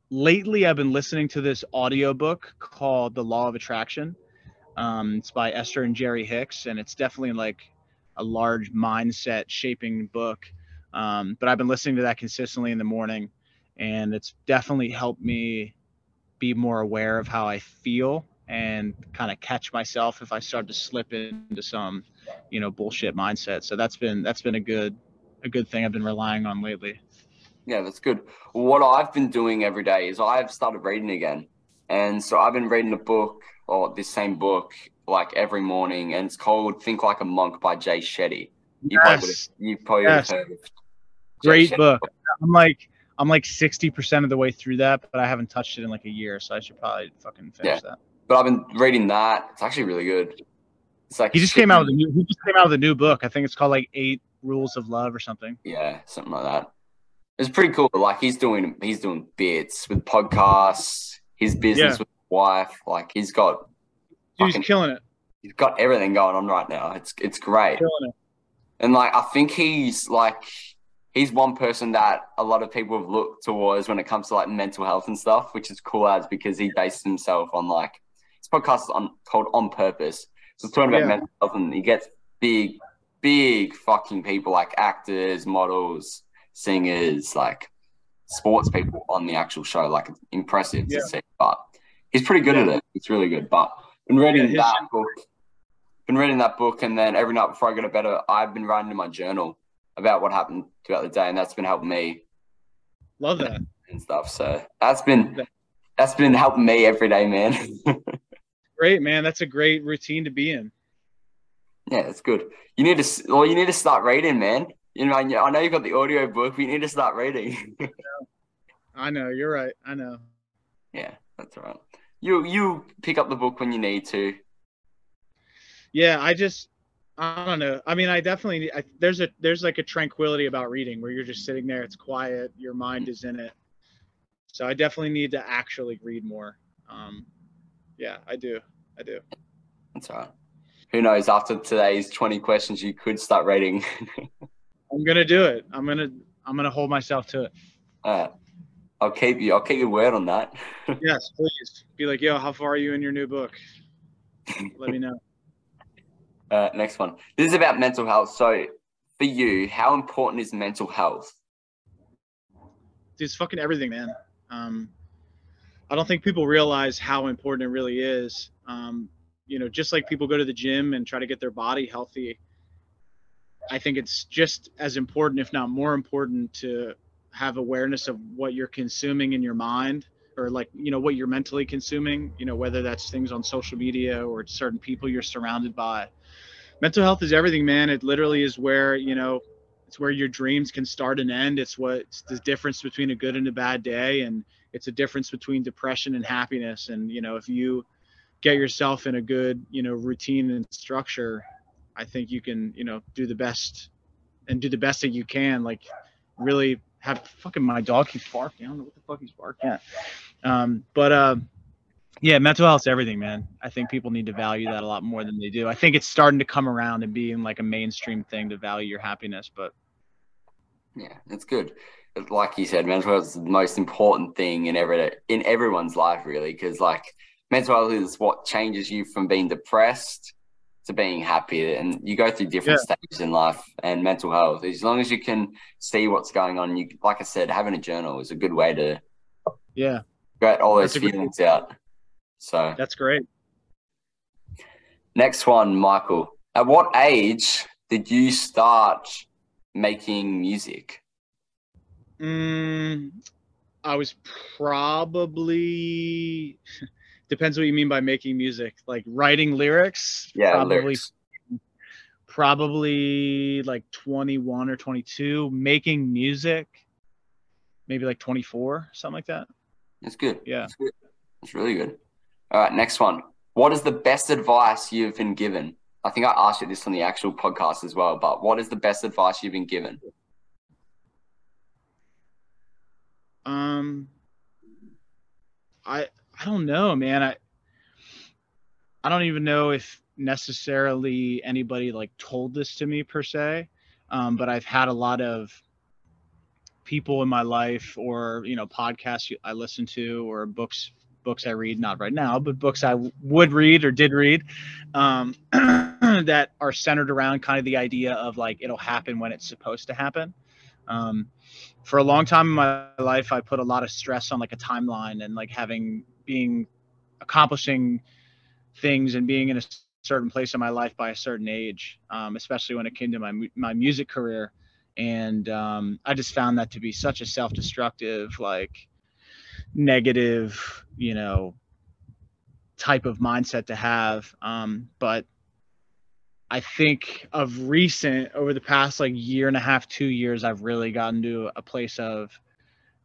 lately I've been listening to this audiobook called The Law of Attraction. Um, it's by Esther and Jerry Hicks, and it's definitely like a large mindset shaping book. Um, but I've been listening to that consistently in the morning, and it's definitely helped me be more aware of how I feel and kind of catch myself if I start to slip into some, you know, bullshit mindset. So that's been that's been a good a good thing I've been relying on lately. Yeah, that's good. What I've been doing every day is I've started reading again. And so I've been reading a book or this same book like every morning, and it's called Think Like a Monk by Jay Shetty. You probably would have, Yes. you probably Yes. heard of Great Shetty. book. I'm like I'm like 60% of the way through that, but I haven't touched it in like a year, so I should probably fucking finish that. But I've been reading that. It's actually really good. It's like He just came out with a new he just came out with a new book. I think it's called like 8 Rules of Love or something. Yeah, something like that. It's pretty cool. Like he's doing he's doing bits with podcasts, his business Yeah. with his wife. Like he's got Dude, he's killing it. he's got everything going on right now. It's it's great. It. And like I think he's like he's one person that a lot of people have looked towards when it comes to like mental health and stuff, which is cool as because he bases himself on like his podcast is on called On Purpose. So it's talking about Yeah. mental health and he gets big, big fucking people like actors, models, singers, like sports people on the actual show. Like it's impressive Yeah. to see. But he's pretty good at it. It's really good. But been reading Yeah, that book been reading that book and then every night before I go to bed, I've been writing in my journal about what happened throughout the day, and that's been helping me Love that. and stuff. So that's been that's been helping me every day, man. Great, man. That's a great routine to be in. yeah, it's good. You need to well, you need to start reading, man. You know, I know you've got the audio book, but you need to start reading. I know, you're right. I know. yeah, that's all right. You you pick up the book when you need to. Yeah, I just I don't know. I mean, I definitely I, there's a there's like a tranquility about reading where you're just sitting there, it's quiet, your mind is in it. So I definitely need to actually read more. Um, yeah, I do. I do. That's all right. Who knows? After today's twenty questions, you could start reading. I'm gonna do it. I'm gonna I'm gonna hold myself to it. all right. I'll keep you. I'll keep your word on that. Yes, please. Be like, yo, how far are you in your new book? Let me know. Uh, next one. This is about mental health. So, for you, how important is mental health? it's fucking everything, man. Um, I don't think people realize how important it really is. Um, you know, just like people go to the gym and try to get their body healthy, I think it's just as important, if not more important, to have awareness of what you're consuming in your mind or like, you know, what you're mentally consuming, you know, whether that's things on social media or certain people you're surrounded by. Mental health is everything, man. It literally is where, you know, it's where your dreams can start and end. It's what the difference between a good and a bad day, and it's a difference between depression and happiness. And you know, if you get yourself in a good, you know, routine and structure, I think you can, you know, do the best and do the best that you can. Like, really have fucking my dog keeps barking. I don't know what the fuck he's barking at. Um, but uh, yeah, mental health's everything, man. I think people need to value that a lot more than they do. I think it's starting to come around and being like a mainstream thing to value your happiness, but Yeah, it's good. Like you said, mental health is the most important thing in every in everyone's life, really, because like mental health is what changes you from being depressed to being happy, and you go through different stages in life. And mental health, as long as you can see what's going on, you like I said, having a journal is a good way to yeah, get all those That's good- feelings out. So that's great. Next one, Michael. At what age did you start making music? Mm, I was probably depends what you mean by making music. Like writing lyrics. Yeah, probably lyrics. probably like 21 or 22. Making music, maybe like 24, something like that. That's good. Yeah. That's good. That's really good. All right, next one. What is the best advice you've been given? I think I asked you this on the actual podcast as well, but what is the best advice you've been given? Um, I I don't know, man. I I don't even know if necessarily anybody like told this to me per se, um, but I've had a lot of people in my life or you know podcasts I listen to or books books I read not right now but books I would read or did read um, that are centered around kind of the idea of like it'll happen when it's supposed to happen um, for a long time in my life I put a lot of stress on like a timeline and like having being accomplishing things and being in a certain place in my life by a certain age um, especially when it came to my my music career and um, I just found that to be such a self-destructive, like negative, you know, type of mindset to have. Um, but I think of recent, over the past like year and a half, two years, I've really gotten to a place of,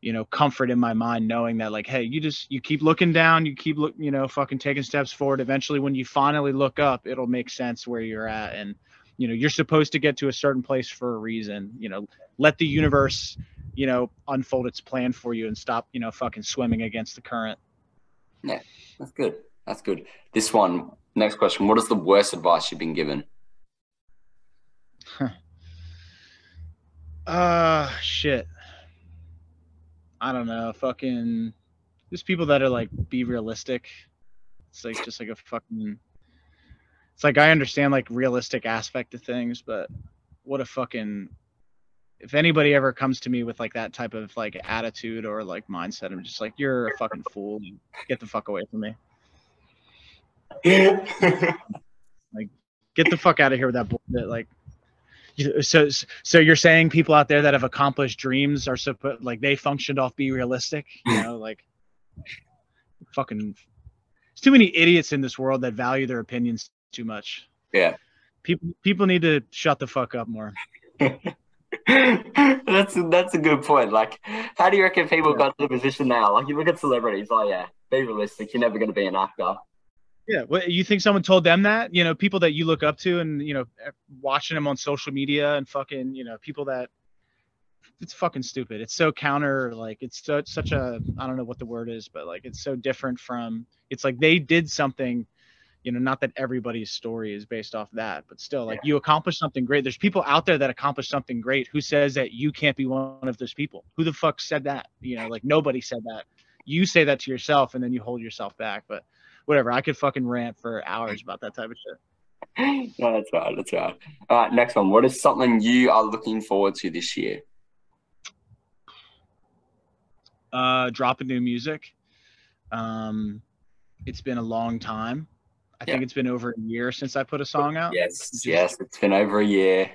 you know, comfort in my mind, knowing that like, hey, you just you keep looking down, you keep look, you know, fucking taking steps forward. Eventually, when you finally look up, it'll make sense where you're at, and you know you're supposed to get to a certain place for a reason you know let the universe you know unfold its plan for you and stop you know fucking swimming against the current Yeah, that's good. That's good. This one, next question. What is the worst advice you've been given? uh shit i don't know fucking just people that are like be realistic. It's like just like a fucking it's like i understand like realistic aspect of things but what a fucking if anybody ever comes to me with like that type of like attitude or like mindset i'm just like you're a fucking fool. Get the fuck away from me. Like, get the fuck out of here with that bullshit like so so you're saying people out there that have accomplished dreams are so put like they functioned off be realistic you know like fucking there's too many idiots in this world that value their opinions too much yeah. people people need to shut the fuck up more that's that's a good point. Like, how do you reckon people got to the position now? Like, you look at celebrities. Oh yeah, be realistic. You're never going to be an actor. Yeah what you think someone told them that? You know people that you look up to and you know watching them on social media and fucking you know people that it's fucking stupid. It's so counter like it's so such a i don't know what the word is but like it's so different from it's like they did something you know not that everybody's story is based off that but still like you accomplished something great. There's people out there that accomplished something great who says that you can't be one of those people. Who the fuck said that? You know like nobody said that. You say that to yourself and then you hold yourself back but whatever i could fucking rant for hours about that type of shit no, that's right. That's right. All right, next one. What is something you are looking forward to this year? uh dropping new music um it's been a long time i think it's been over a year since i put a song out Yes, Just- yes. It's been over a year.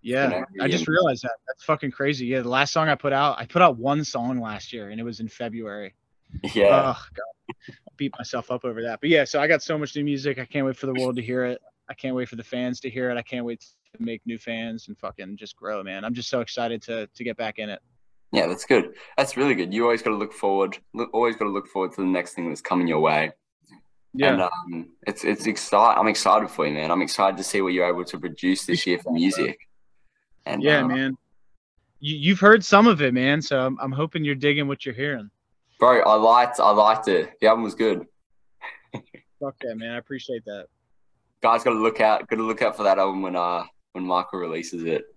yeah over a i just realized that that's fucking crazy yeah the last song i put out i put out one song last year and it was in february Yeah. oh beat myself up over that but yeah so i got so much new music i can't wait for the world to hear it i can't wait for the fans to hear it i can't wait to make new fans and fucking just grow man i'm just so excited to to get back in it Yeah, that's good. That's really good. You always got to look forward. Look, always got to look forward to the next thing that's coming your way. yeah And um, it's it's exciting. I'm excited for you, man. I'm excited to see what you're able to produce this year for music. And yeah um, man you, you've heard some of it man so I'm, I'm hoping you're digging what you're hearing bro, I liked I liked it. The album was good. Fuck that, man. I appreciate that. Guys, got to look out. Got to look out for that album when uh when Michael releases it.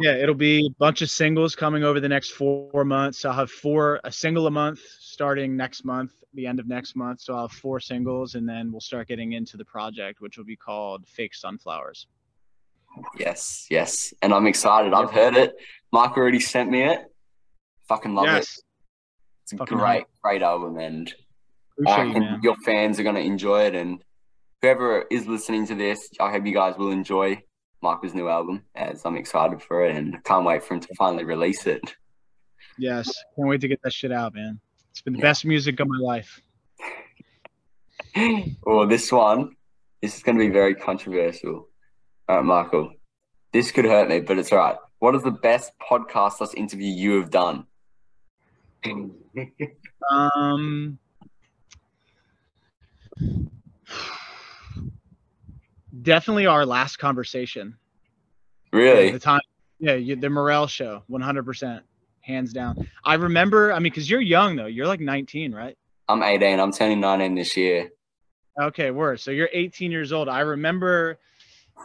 Yeah, it'll be a bunch of singles coming over the next four months. I'll have four, a single a month starting next month, the end of next month. So I'll have four singles, and then we'll start getting into the project, which will be called Fake Sunflowers. Yes, yes, and I'm excited. I've heard it. Mike already sent me it. Fucking love it. Yes, It's a Fucking great, great album, and I appreciate you, reckon your fans are gonna enjoy it. And whoever is listening to this, I hope you guys will enjoy Michael's new album. As I'm excited for it, and can't wait for him to finally release it. Yes, can't wait to get that shit out, man. It's been the Yeah. best music of my life. Well, this one, this is going to be very controversial. All right, Michael, this could hurt me, but it's all right. What is the best podcast slash interview you have done? Hmm. Um, definitely our last conversation. Really? the time yeah you, the Morell show 100% hands down i remember i mean because you're young though you're like 19 right I'm 18. I'm turning 19 this year. okay word so you're 18 years old i remember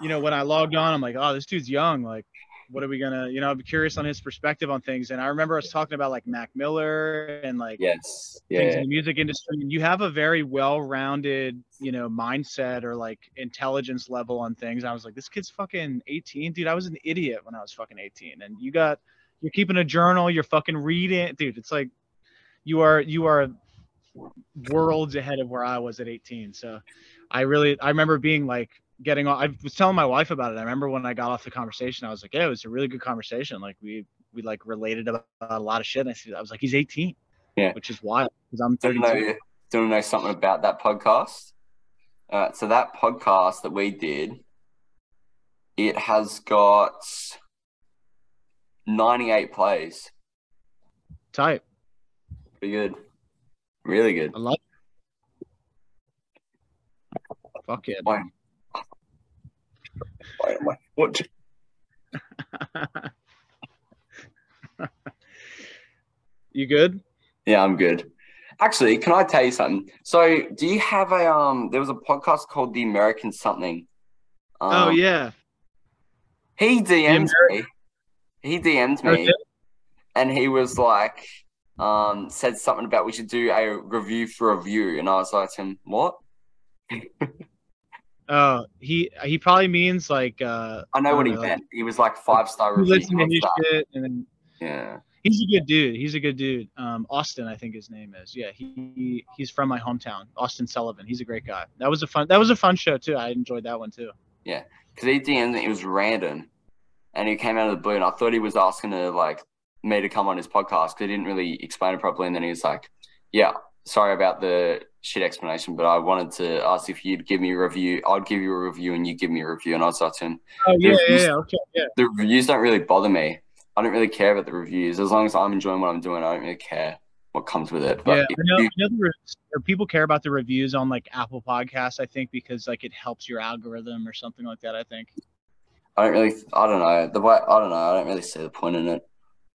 you know when i logged on i'm like oh this dude's young like what are we gonna? You know, I'm curious on his perspective on things. And I remember us talking about like Mac Miller and like Yes. things Yeah. in the music industry. And you have a very well-rounded, you know, mindset or like intelligence level on things. I was like, this kid's fucking 18, dude. I was an idiot when I was fucking 18, and you got, you're keeping a journal, you're fucking reading, dude. It's like, you are you are worlds ahead of where I was at 18. So, I really, I remember being like getting on. I was telling my wife about it. I remember when I got off the conversation, I was like, yeah, it was a really good conversation. Like we we like related about a lot of shit. And I, said, I was like, he's 18. Yeah. Which is wild because I'm Do you 32. know, do you know something about that podcast? Uh, so that podcast that we did, it has got 98 plays. Tight. Pretty good. Really good. I love it. Fuck yeah. Why? What? you good? Yeah, I'm good. Actually, can I tell you something? So, do you have a um? There was a podcast called The American Something. Um, oh yeah. He DM'd me. He DM'd Oh, me, yeah? and he was like, um, said something about we should do a review for a view, and I was like, him, what? Oh, he he probably means like uh I know what he meant. He was like five star listen to his shit and then Yeah, he's a good dude. He's a good dude. Um, Austin, I think his name is. Yeah, he he's from my hometown. Austin Sullivan. He's a great guy. That was a fun. That was a fun show too. I enjoyed that one too. Yeah, because he DM'd me. It was random, and he came out of the blue, and I thought he was asking to like me to come on his podcast because he didn't really explain it properly, and then he was like, "Yeah, sorry about the shit explanation, but I wanted to ask if you'd give me a review. I'd give you a review, and you give me a review." And I was start to Oh yeah, yeah, Reviews- yeah. Okay, yeah. the reviews don't really bother me. I don't really care about the reviews as long as I'm enjoying what I'm doing. I don't really care what comes with it. But yeah, I know, you- I know the people care about the reviews on like Apple Podcasts. I think because like it helps your algorithm or something like that. I think. I don't really. I don't know the way. I don't know. I don't really see the point in it.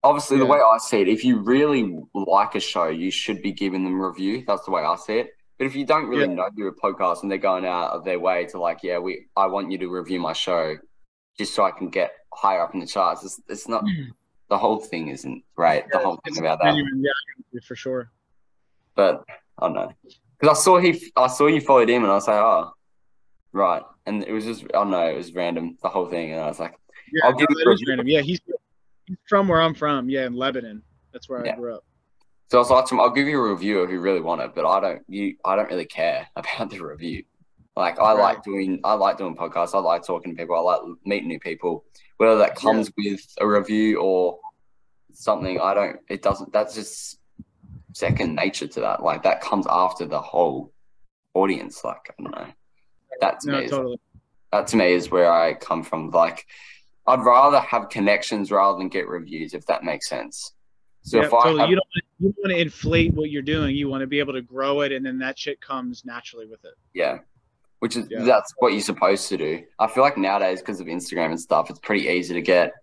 Obviously, the way I see it, if you really like a show, you should be giving them a review. That's the way I see it. But if you don't really Yeah. know you're a podcast and they're going out of their way to like, yeah, we, I want you to review my show, just so I can get higher up in the charts. It's, it's not. Hmm. The whole thing isn't great. the whole thing about that. Yeah, for sure. but I don't know because I saw he, I saw you followed him, and I was like, oh, right, and it was just, I don't know, it was random, the whole thing, and I was like, Yeah, I'll give no, you that a is review. random. Yeah, he's he's from where I'm from. Yeah, in Lebanon. That's where Yeah. I grew up. So I was like, I'll give you a review if you really want it, but I don't, you, I don't really care about the review. Like I Right. like doing, I like doing podcasts, I like talking to people, I like meeting new people, whether that comes with a review or something. I don't, it doesn't. That's just second nature to that. Like that comes after the whole audience. Like I don't know. That to No, me is totally. that to me is where I come from. Like, I'd rather have connections rather than get reviews, if that makes sense. So yeah, if I totally. have, you don't you don't want to inflate what you're doing. You want to be able to grow it, and then that shit comes naturally with it. yeah, which is Yeah. that's what you're supposed to do. I feel like nowadays because of Instagram and stuff, it's pretty easy to get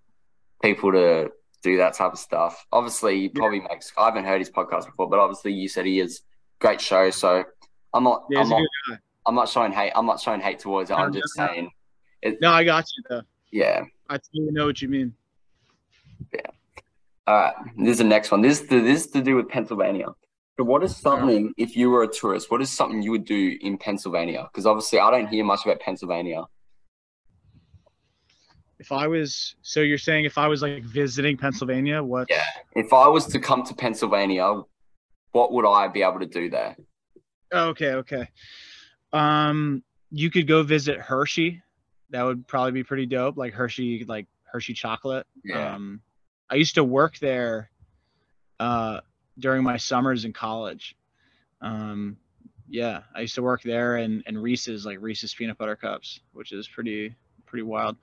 people to do that type of stuff. Obviously, he probably makes. I haven't heard his podcast before, but obviously, you said he is great show. So I'm not. Yeah, I'm not. I'm not showing hate. I'm not showing hate towards it. No, I'm no, just no. saying. No, I got you though. Yeah. I totally know what you mean. All right, this is the next one. This this is to do with Pennsylvania. So, what is something if you were a tourist? What is something you would do in Pennsylvania? Because obviously, I don't hear much about Pennsylvania. If I was, so you're saying if I was like visiting Pennsylvania, what? Yeah. If I was to come to Pennsylvania, what would I be able to do there? Oh, okay, okay. Um, you could go visit Hershey. That would probably be pretty dope. Like Hershey, like Hershey chocolate. Yeah. Um, I used to work there uh, during my summers in college. Um, yeah, I used to work there and and Reese's like Reese's peanut butter cups, which is pretty pretty wild.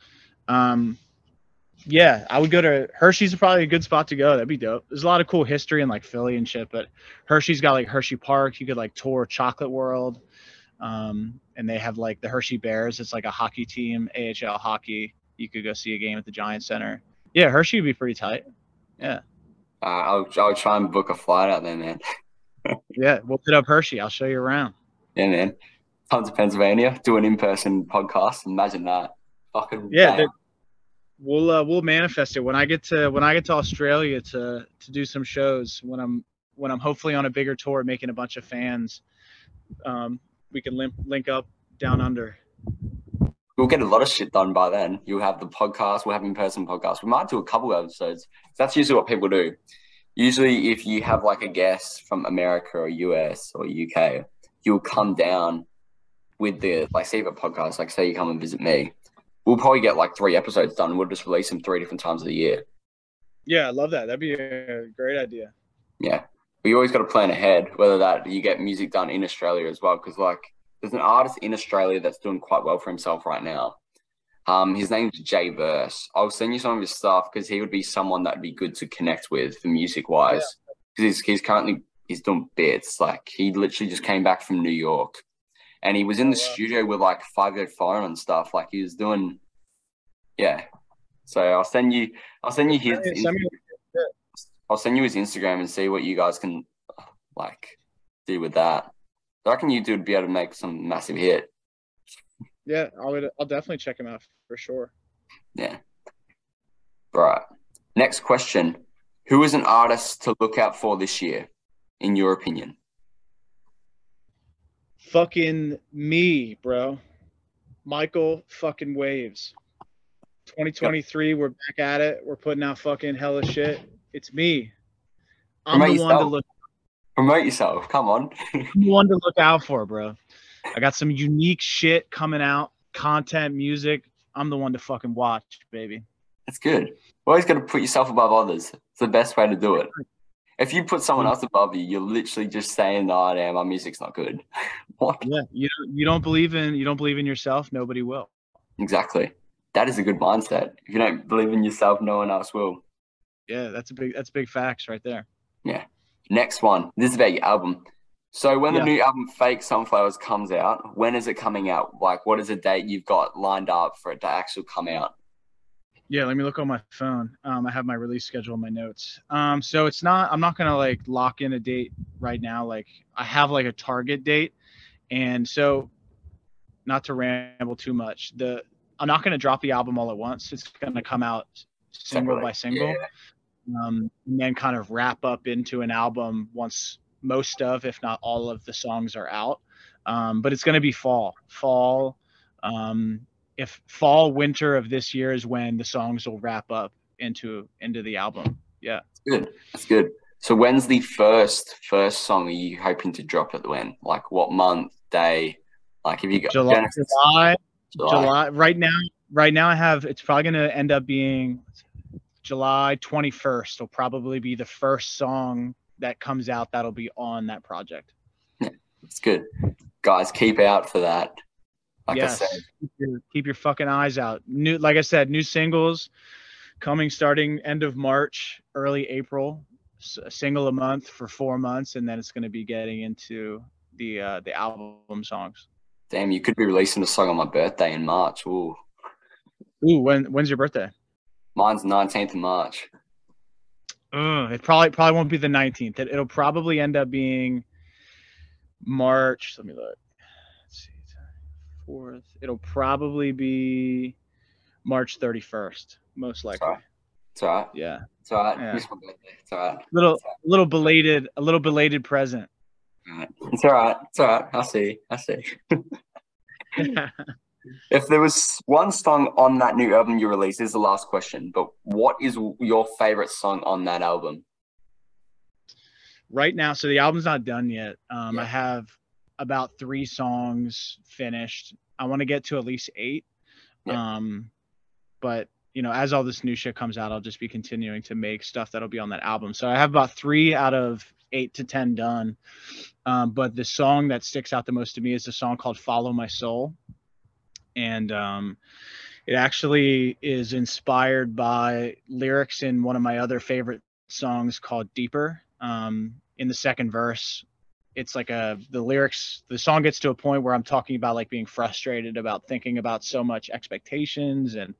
Um, yeah, I would go to Hershey's. Probably a good spot to go. That'd be dope. There's a lot of cool history in like Philly and shit, but Hershey's got like Hershey Park. You could like tour Chocolate World. Um, and they have like the Hershey Bears. It's like a hockey team, AHL hockey. You could go see a game at the Giant Center. Yeah, Hershey would be pretty tight. Uh, I'll I'll try and book a flight out there, man. Yeah, we'll hit up Hershey. I'll show you around. Yeah, man. Come to Pennsylvania, do an in person podcast. Imagine that. Fucking Yeah, we'll uh, we'll manifest it when I get to when I get to Australia to to do some shows when I'm when I'm hopefully on a bigger tour making a bunch of fans. Um, we can link link up down under. We'll get a lot of shit done by then. You'll have the podcast. We'll have in-person podcasts. We might do a couple of episodes. That's usually what people do. Usually, if you have like a guest from America or US or UK, you'll come down with the like say a podcast. Like say you come and visit me, we'll probably get like three episodes done. We'll just release them three different times of the year. Yeah, I love that. That'd be a great idea. Yeah, we always got to plan ahead. Whether that you get music done in Australia as well, because like there's an artist in Australia that's doing quite well for himself right now. Um, his name's Jay Verse. I'll send you some of his stuff because he would be someone that'd be good to connect with for music wise. Because he's, he's currently he's doing bits. Like he literally just came back from New York, and he was in the Oh, wow. studio with like Fivio Foreign and stuff. Like he was doing, yeah. So I'll send you. I'll send you his. Send I'll send you his Instagram and see what you guys can like do with that. I reckon you would be able to make some massive hit. Yeah, I would. I'll definitely check him out for sure. Yeah. Right. Next question. Who is an artist to look out for this year, in your opinion? Fucking me, bro. Michael fucking Waves. 2023, we're back at it. We're putting out fucking hella shit. It's me. I'm the one to yourself. look Promote yourself. Come on. One to look out for, bro. I got some unique shit coming out, content, music. I'm the one to fucking watch, baby. That's good. Always got to put yourself above others. It's the best way to do it. If you put someone else above you, you're literally just saying, "Oh, damn, my music's not good." what? Yeah, you don't, you don't believe in you don't believe in yourself, nobody will. Exactly. That is a good mindset. If you don't believe in yourself, no one else will. Yeah, that's a big that's big facts right there. Next one. This is about your album. So when Yeah. the new album Fake Sunflowers comes out, when is it coming out? Like what is the date you've got lined up for it to actually come out? Yeah, let me look on my phone. Um, I have my release schedule in my notes. Um, so it's not. I'm not gonna like lock in a date right now. Like I have like a target date, and so not to ramble too much. The I'm not gonna drop the album all at once. It's gonna come out single by single, Yeah. Um, and then kind of wrap up into an album once most of, if not all of the songs are out. Um, but it's gonna be fall, fall. Um, if fall winter of this year is when the songs will wrap up into into the album yeah Good. That's good. So when's the first first song are you hoping to drop at the when? Like what month, day? Like if you got july Genesis- July. july right now right now i have it's probably going to end up being july 21st will probably be the first song that comes out that'll be on that project It's good. Guys, keep out for that. Like yes I said. keep your, keep your fucking eyes out new like i said new singles coming starting end of march early april a single a month for four months and then it's going to be getting into the uh the album songs Damn, you could be releasing a song on my birthday in March. Ooh. Ooh, when when's your birthday Mine's 19th of March. Ugh, it probably probably won't be the 19th it, it'll probably end up being march let me look let's see fourth it'll probably be march 31st most likely Sorry. It's all right. yeah It's all right. Yeah. Miss my birthday. It's all right. little little belated a little belated present All right. It's all right. It's all right. I see. I see. If there was one song on that new album you released, is the last question, but what is your favorite song on that album? right now so the album's not done yet. Um i have about three songs finished. I want to get to at least eight. Yeah. um but you know as all this new shit comes out i'll just be continuing to make stuff that'll be on that album. So i have about three out of eight to ten done. Um but the song that sticks out the most to me is a song called follow my soul and um it actually is inspired by lyrics in one of my other favorite songs called Deeper. Um, in the second verse, it's like a the lyrics, the song gets to a point where I'm talking about like being frustrated about thinking about so much expectations and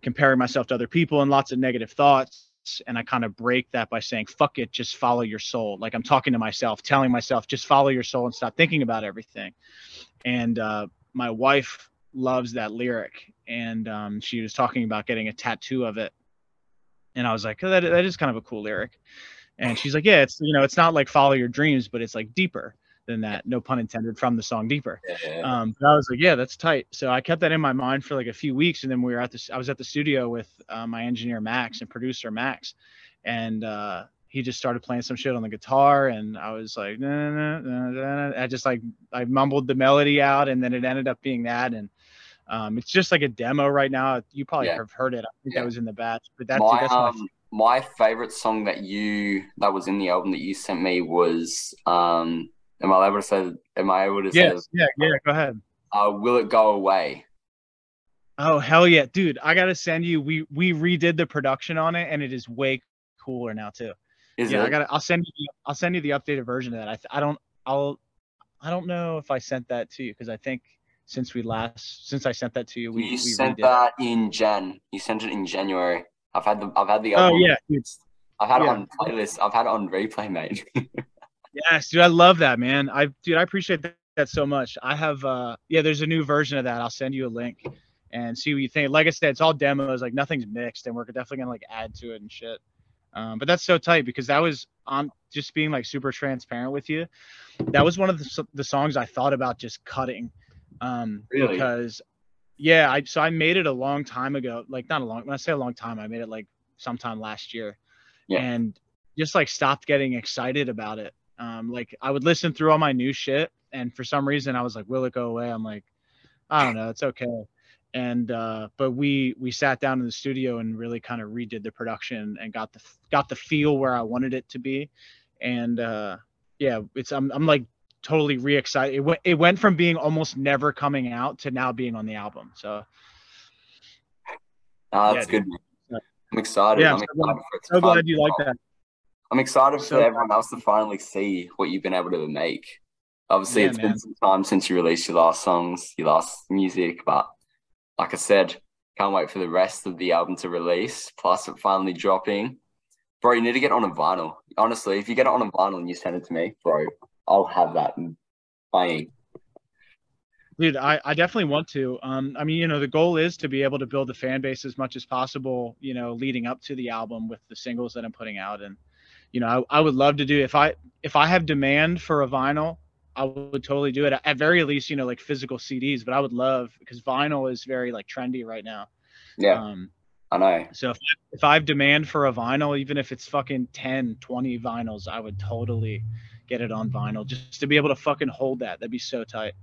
comparing myself to other people and lots of negative thoughts. And I kind of break that by saying, fuck it, just follow your soul. Like I'm talking to myself, telling myself, just follow your soul and stop thinking about everything. And uh, my wife loves that lyric, and um, she was talking about getting a tattoo of it, and I was like, oh, that that is kind of a cool lyric, and she's like, yeah, it's you know, it's not like follow your dreams, but it's like deeper than that. No pun intended from the song deeper. Um, but I was like, yeah, that's tight. So I kept that in my mind for like a few weeks, and then we were at this. I was at the studio with uh, my engineer Max and producer Max, and uh, he just started playing some shit on the guitar, and I was like, nah, nah, nah. I just like I mumbled the melody out, and then it ended up being that, and um, it's just like a demo right now. You probably Yeah. have heard it. I think Yeah. that was in the batch, but that's my that's my um, my favorite song that you that was in the album that you sent me was um. Am I able to say? Am I able to yes, say? yeah, yeah. Go ahead. Uh, Will it go away? Oh hell yeah, dude! I gotta send you. We we redid the production on it, and it is way cooler now too. Is yeah, it? I got. to I'll send you. I'll send you the updated version of that. I. I don't. I'll. I don't know if I sent that to you because I think since we last since I sent that to you, we you we sent redid. that in Jan. You sent it in January. I've had the I've had the Oh album. yeah, dude. I've had yeah. it on playlist. I've had it on replay, mate. Yes, dude. I love that, man. I dude, I appreciate that, that so much. I have. uh Yeah, there's a new version of that. I'll send you a link and see what you think. Like I said, it's all demos. Like nothing's mixed, and we're definitely gonna like add to it and shit. Um, but that's so tight because that was on just being like super transparent with you. That was one of the, the songs I thought about just cutting. Um, Really? Because yeah, I so I made it a long time ago. Like not a long. When I say a long time, I made it like sometime last year. Yeah. And just like stopped getting excited about it. Um, like I would listen through all my new shit, and for some reason I was like, "Will it go away?" I'm like, I don't know, it's okay. And uh, but we we sat down in the studio and really kind of redid the production and got the got the feel where I wanted it to be, and uh, yeah, it's I'm I'm like totally re-excited. It went it went from being almost never coming out to now being on the album. So Yeah, that's dude. good. Yeah. I'm excited. Yeah, I'm so excited so glad you like that. I'm excited for So- everyone else to finally see what you've been able to make. Obviously, Yeah, it's man. been some time since you released your last songs, your last music, but like I said, can't wait for the rest of the album to release. Plus, it finally dropping. Bro, you need to get on a vinyl. Honestly, if you get it on a vinyl and you send it to me, bro, I'll have that and playing. Dude, I, I definitely want to. Um, I mean, you know, the goal is to be able to build a fan base as much as possible, you know, leading up to the album with the singles that I'm putting out. And, you know, I, I would love to do if I if I have demand for a vinyl, I would totally do it. At very least, you know, like physical CDs, but I would love because vinyl is very like trendy right now. Yeah, Um, I know. so if, if I have demand for a vinyl, even if it's fucking 10, 20 vinyls, I would totally get it on vinyl just to be able to fucking hold that. That'd be so tight.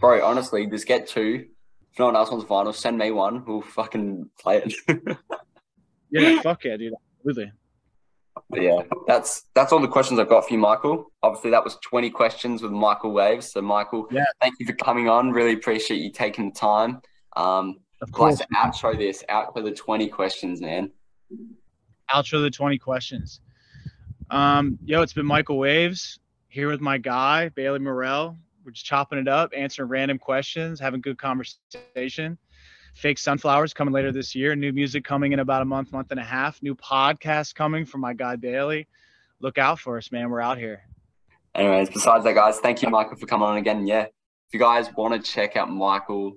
Bro, honestly, just get two. If no one else wants vinyl, send me one. We'll fucking play it. Yeah, fuck yeah, dude. Absolutely. But yeah, that's that's all the questions I've got for you, Michael. Obviously, that was 20 questions with Michael Waves. So, Michael, Yeah. thank you for coming on. Really appreciate you taking the time. Um, Of I'd like course. to outro this outro the 20 questions, man. Outro the 20 questions. Um, yo, it's been Michael Waves here with my guy, Bailey Morell. We're just chopping it up, answering random questions, having good conversation. Fake Sunflowers coming later this year. New music coming in about a month, month and a half. New podcast coming from my guy Bailey. Look out for us, man. We're out here. Anyways, besides that, guys, thank you, Michael, for coming on again. Yeah, if you guys want to check out Michael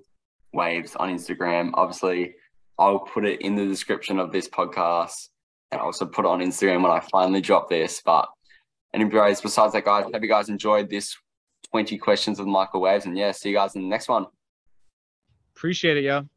Waves on Instagram, obviously, I'll put it in the description of this podcast and also put it on Instagram when I finally drop this. But, anyways, besides that, guys, hope you guys enjoyed this 20 questions with Michael Waves. And yeah, see you guys in the next one. Appreciate it, yo.